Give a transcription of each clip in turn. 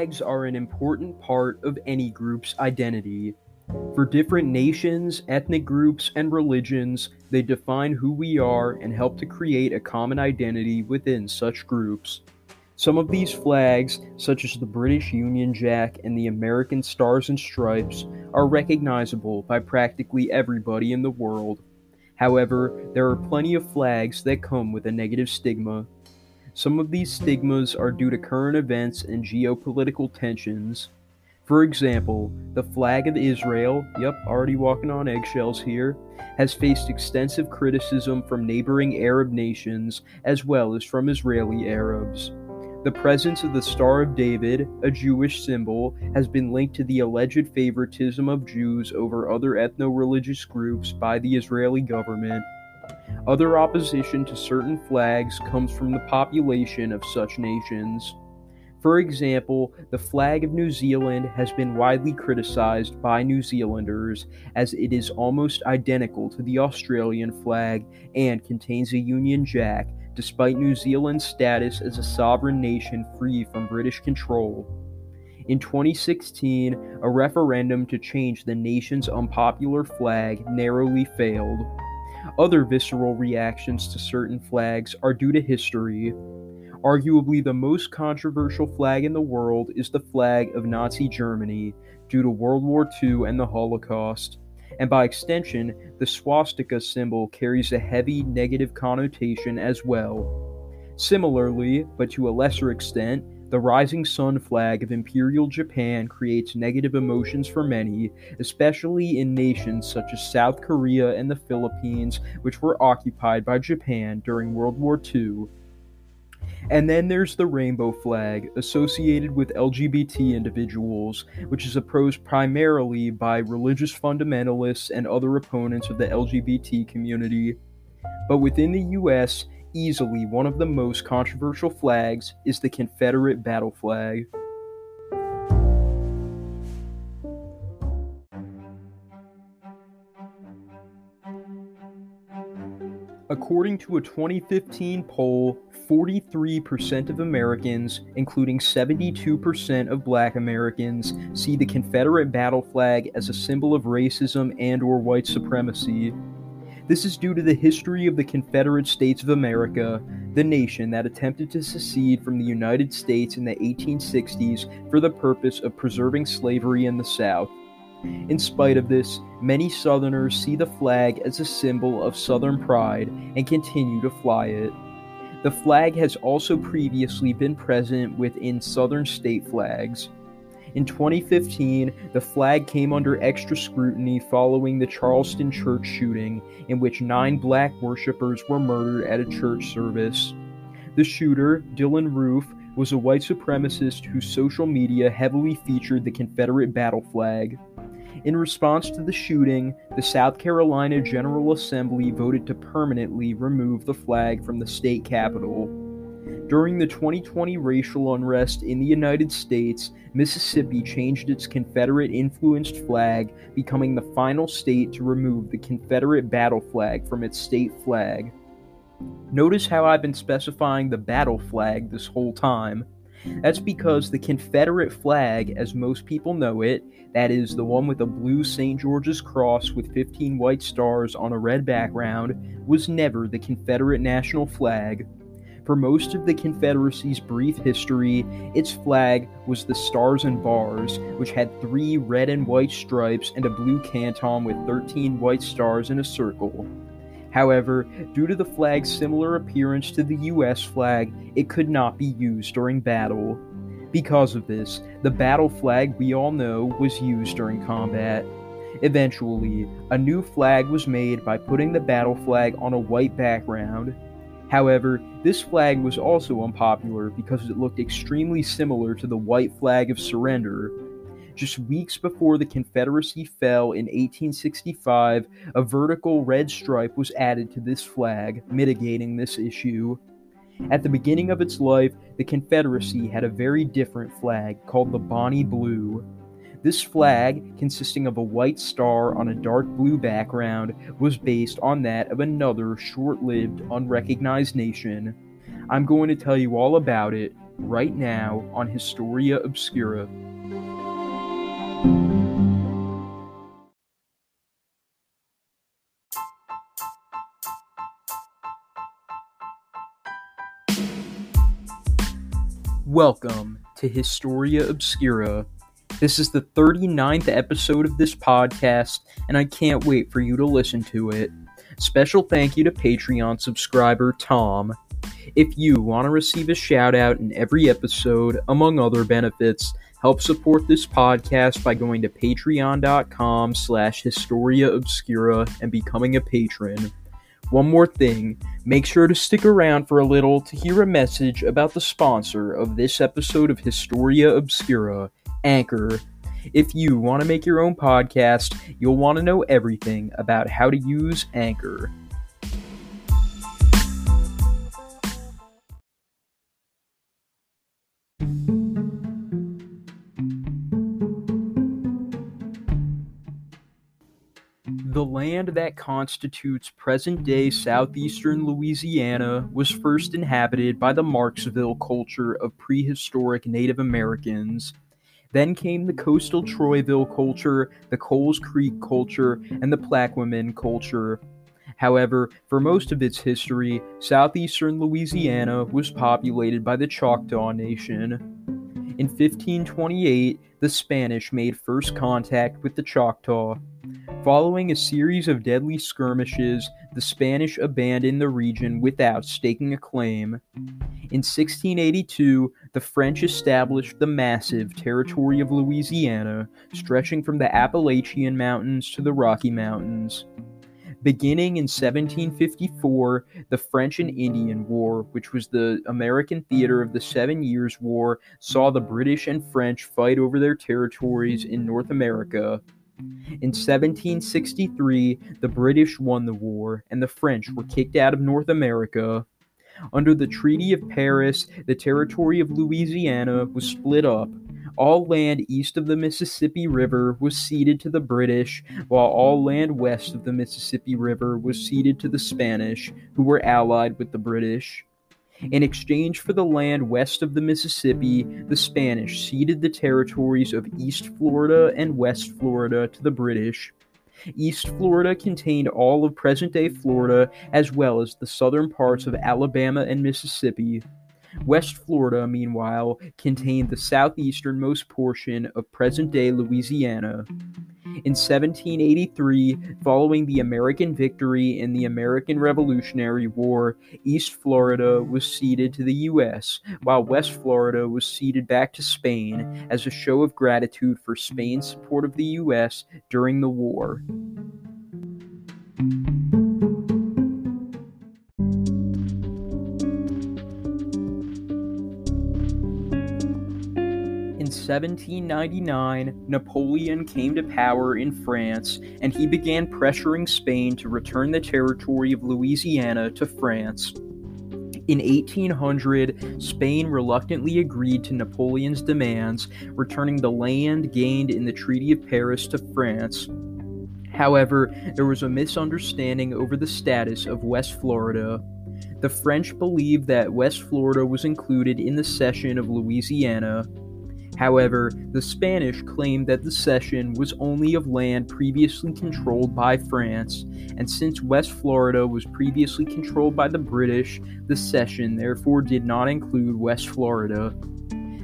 Flags are an important part of any group's identity. For different nations, ethnic groups, and religions, they define who we are and help to create a common identity within such groups. Some of these flags, such as the British Union Jack and the American Stars and Stripes, are recognizable by practically everybody in the world. However, there are plenty of flags that come with a negative stigma. Some of these stigmas are due to current events and geopolitical tensions. For example, the flag of Israel, yep, already walking on eggshells here, has faced extensive criticism from neighboring Arab nations as well as from Israeli Arabs. The presence of the Star of David, a Jewish symbol, has been linked to the alleged favoritism of Jews over other ethno religious groups by the Israeli government. Other opposition to certain flags comes from the population of such nations. For example, the flag of New Zealand has been widely criticized by New Zealanders as it is almost identical to the Australian flag and contains a Union Jack, despite New Zealand's status as a sovereign nation free from British control. In 2016, a referendum to change the nation's unpopular flag narrowly failed. Other visceral reactions to certain flags are due to history. Arguably, the most controversial flag in the world is the flag of Nazi Germany, due to World War II and the Holocaust. And by extension, the swastika symbol carries a heavy negative connotation as well. Similarly, but to a lesser extent, the rising sun flag of Imperial Japan creates negative emotions for many, especially in nations such as South Korea and the Philippines, which were occupied by Japan during World War II. And then there's the rainbow flag, associated with LGBT individuals, which is opposed primarily by religious fundamentalists and other opponents of the LGBT community. But within the US, easily one of the most controversial flags is the Confederate battle flag. According to a 2015 poll, 43% of Americans, including 72% of black Americans, see the Confederate battle flag as a symbol of racism and or white supremacy. This is due to the history of the Confederate States of America, the nation that attempted to secede from the United States in the 1860s for the purpose of preserving slavery in the South. In spite of this, many Southerners see the flag as a symbol of Southern pride and continue to fly it. The flag has also previously been present within Southern state flags. In 2015, the flag came under extra scrutiny following the Charleston church shooting, in which nine black worshippers were murdered at a church service. The shooter, Dylann Roof, was a white supremacist whose social media heavily featured the Confederate battle flag. In response to the shooting, the South Carolina General Assembly voted to permanently remove the flag from the state capitol. During the 2020 racial unrest in the United States, Mississippi changed its Confederate influenced flag, becoming the final state to remove the Confederate battle flag from its state flag. Notice how I've been specifying the battle flag this whole time. That's because the Confederate flag, as most people know it, that is, the one with a blue St. George's cross with 15 white stars on a red background, was never the Confederate national flag. For most of the Confederacy's brief history, its flag was the Stars and Bars, which had three red and white stripes and a blue canton with 13 white stars in a circle. However, due to the flag's similar appearance to the US flag, it could not be used during battle. Because of this, the battle flag we all know was used during combat. Eventually, a new flag was made by putting the battle flag on a white background. However, this flag was also unpopular because it looked extremely similar to the white flag of surrender. Just weeks before the Confederacy fell in 1865, a vertical red stripe was added to this flag, mitigating this issue. At the beginning of its life, the Confederacy had a very different flag called the Bonnie Blue. This flag, consisting of a white star on a dark blue background, was based on that of another short lived, unrecognized nation. I'm going to tell you all about it right now on Historia Obscura. Welcome to Historia Obscura. This is the 39th episode of this podcast, and I can't wait for you to listen to it. Special thank you to Patreon subscriber Tom. If you want to receive a shout out in every episode, among other benefits, help support this podcast by going to patreon.com slash historia obscura and becoming a patron. One more thing, make sure to stick around for a little to hear a message about the sponsor of this episode of Historia Obscura, Anchor. If you want to make your own podcast, you'll want to know everything about how to use Anchor. The land that constitutes present day southeastern Louisiana was first inhabited by the Marksville culture of prehistoric Native Americans. Then came the coastal Troyville culture, the Coles Creek culture, and the Plaquemine culture. However, for most of its history, southeastern Louisiana was populated by the Choctaw Nation. In 1528, the Spanish made first contact with the Choctaw. Following a series of deadly skirmishes, the Spanish abandoned the region without staking a claim. In 1682, the French established the massive territory of Louisiana, stretching from the Appalachian Mountains to the Rocky Mountains. Beginning in 1754, the French and Indian War, which was the American theater of the Seven Years' War, saw the British and French fight over their territories in North America. In 1763, the British won the war, and the French were kicked out of North America. Under the Treaty of Paris, the territory of Louisiana was split up. All land east of the Mississippi River was ceded to the British, while all land west of the Mississippi River was ceded to the Spanish, who were allied with the British. In exchange for the land west of the Mississippi, the Spanish ceded the territories of East Florida and West Florida to the British. East Florida contained all of present day Florida, as well as the southern parts of Alabama and Mississippi. West Florida, meanwhile, contained the southeasternmost portion of present day Louisiana. In 1783, following the American victory in the American Revolutionary War, East Florida was ceded to the U.S., while West Florida was ceded back to Spain as a show of gratitude for Spain's support of the U.S. during the war. 1799, Napoleon came to power in France and he began pressuring Spain to return the territory of Louisiana to France. In 1800, Spain reluctantly agreed to Napoleon's demands, returning the land gained in the Treaty of Paris to France. However, there was a misunderstanding over the status of West Florida. The French believed that West Florida was included in the cession of Louisiana. However, the Spanish claimed that the cession was only of land previously controlled by France, and since West Florida was previously controlled by the British, the cession therefore did not include West Florida.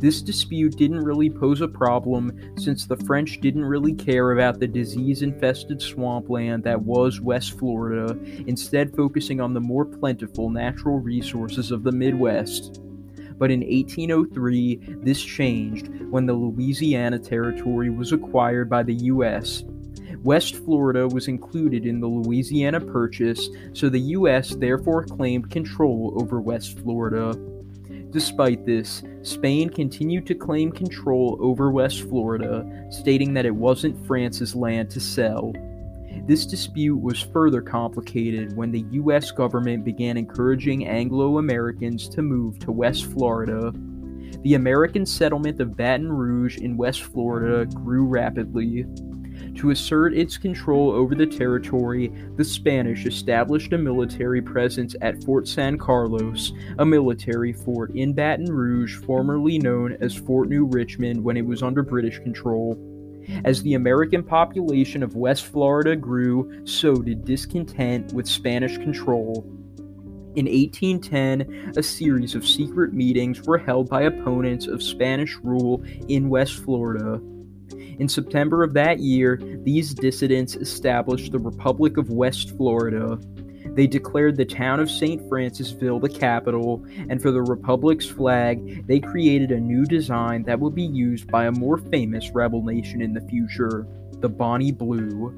This dispute didn't really pose a problem since the French didn't really care about the disease infested swampland that was West Florida, instead, focusing on the more plentiful natural resources of the Midwest. But in 1803, this changed when the Louisiana Territory was acquired by the U.S. West Florida was included in the Louisiana Purchase, so the U.S. therefore claimed control over West Florida. Despite this, Spain continued to claim control over West Florida, stating that it wasn't France's land to sell. This dispute was further complicated when the U.S. government began encouraging Anglo Americans to move to West Florida. The American settlement of Baton Rouge in West Florida grew rapidly. To assert its control over the territory, the Spanish established a military presence at Fort San Carlos, a military fort in Baton Rouge formerly known as Fort New Richmond when it was under British control. As the American population of West Florida grew, so did discontent with Spanish control. In 1810, a series of secret meetings were held by opponents of Spanish rule in West Florida. In September of that year, these dissidents established the Republic of West Florida. They declared the town of St. Francisville the capital, and for the Republic's flag, they created a new design that would be used by a more famous rebel nation in the future the Bonnie Blue.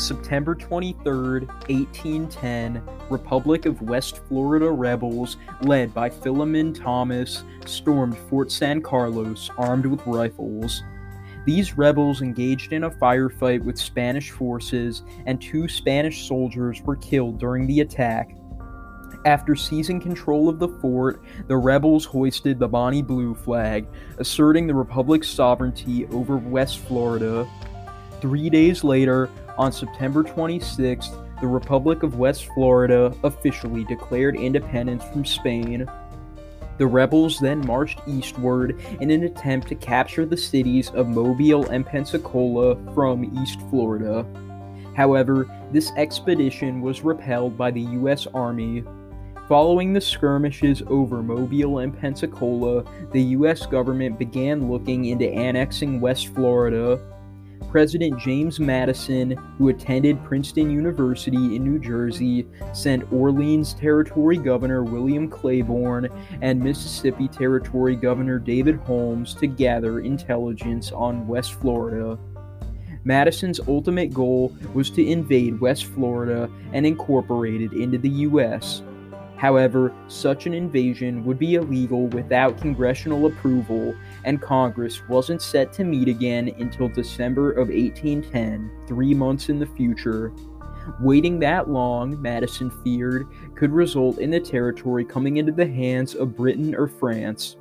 September 23, 1810, Republic of West Florida rebels, led by Philemon Thomas, stormed Fort San Carlos armed with rifles. These rebels engaged in a firefight with Spanish forces, and two Spanish soldiers were killed during the attack. After seizing control of the fort, the rebels hoisted the Bonnie Blue flag, asserting the Republic's sovereignty over West Florida. Three days later, on September 26th, the Republic of West Florida officially declared independence from Spain. The rebels then marched eastward in an attempt to capture the cities of Mobile and Pensacola from East Florida. However, this expedition was repelled by the U.S. Army. Following the skirmishes over Mobile and Pensacola, the U.S. government began looking into annexing West Florida. President James Madison, who attended Princeton University in New Jersey, sent Orleans Territory Governor William Claiborne and Mississippi Territory Governor David Holmes to gather intelligence on West Florida. Madison's ultimate goal was to invade West Florida and incorporate it into the U.S. However, such an invasion would be illegal without congressional approval, and Congress wasn't set to meet again until December of 1810, three months in the future. Waiting that long, Madison feared, could result in the territory coming into the hands of Britain or France.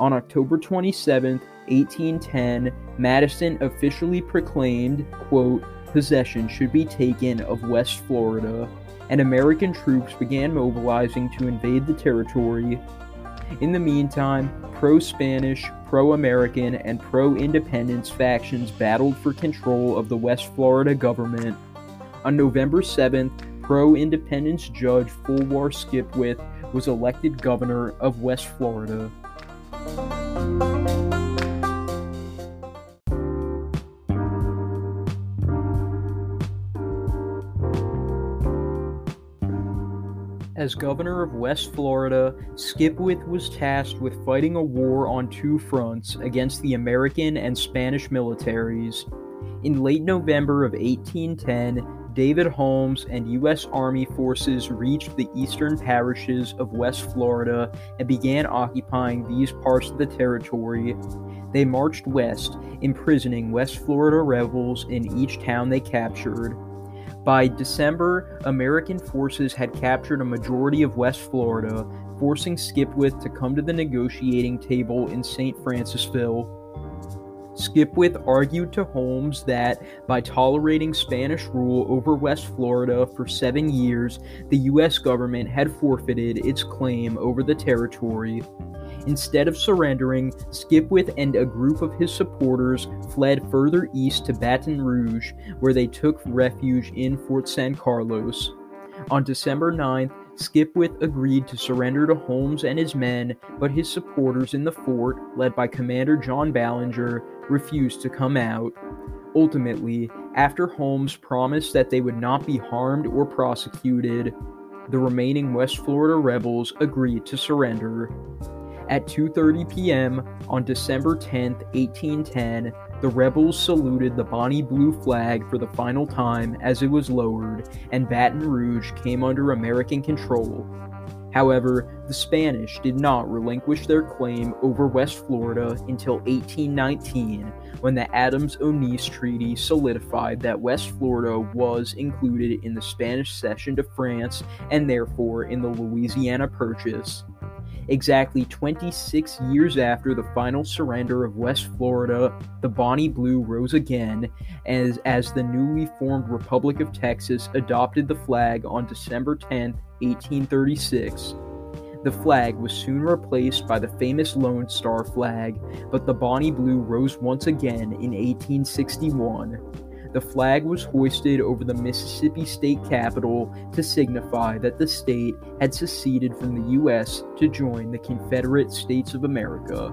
On October 27, 1810, Madison officially proclaimed, quote, possession should be taken of West Florida, and American troops began mobilizing to invade the territory. In the meantime, pro Spanish, pro American, and pro independence factions battled for control of the West Florida government. On November 7th, pro independence judge Fulwar Skipwith was elected governor of West Florida. As governor of West Florida, Skipwith was tasked with fighting a war on two fronts against the American and Spanish militaries. In late November of 1810, David Holmes and U.S. Army forces reached the eastern parishes of West Florida and began occupying these parts of the territory. They marched west, imprisoning West Florida rebels in each town they captured. By December, American forces had captured a majority of West Florida, forcing Skipwith to come to the negotiating table in St. Francisville. Skipwith argued to Holmes that by tolerating Spanish rule over West Florida for seven years, the U.S. government had forfeited its claim over the territory. Instead of surrendering, Skipwith and a group of his supporters fled further east to Baton Rouge, where they took refuge in Fort San Carlos. On December 9th, Skipwith agreed to surrender to Holmes and his men, but his supporters in the fort, led by Commander John Ballinger, refused to come out. Ultimately, after Holmes promised that they would not be harmed or prosecuted, the remaining West Florida rebels agreed to surrender. At 2:30 p.m. on December 10, 1810, the rebels saluted the Bonnie Blue flag for the final time as it was lowered, and Baton Rouge came under American control. However, the Spanish did not relinquish their claim over West Florida until 1819, when the Adams-Onís Treaty solidified that West Florida was included in the Spanish cession to France and therefore in the Louisiana Purchase. Exactly 26 years after the final surrender of West Florida, the Bonnie Blue rose again as, as the newly formed Republic of Texas adopted the flag on December 10, 1836. The flag was soon replaced by the famous Lone Star flag, but the Bonnie Blue rose once again in 1861 the flag was hoisted over the Mississippi state capitol to signify that the state had seceded from the U.S. to join the Confederate States of America.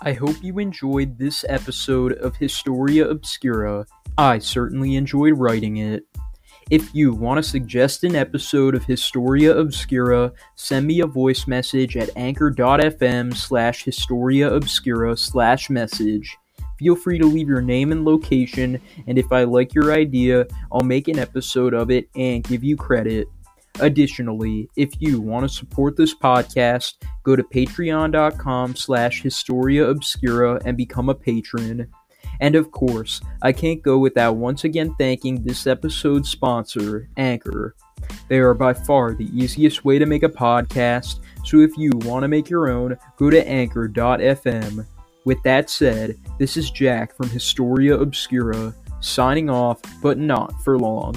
I hope you enjoyed this episode of Historia Obscura. I certainly enjoyed writing it. If you want to suggest an episode of Historia Obscura, send me a voice message at anchor.fm slash Historia Obscura slash message. Feel free to leave your name and location, and if I like your idea, I'll make an episode of it and give you credit. Additionally, if you want to support this podcast, go to patreon.com slash historia obscura and become a patron. And of course, I can't go without once again thanking this episode's sponsor, Anchor. They are by far the easiest way to make a podcast, so if you want to make your own, go to anchor.fm. With that said, this is Jack from Historia Obscura, signing off, but not for long.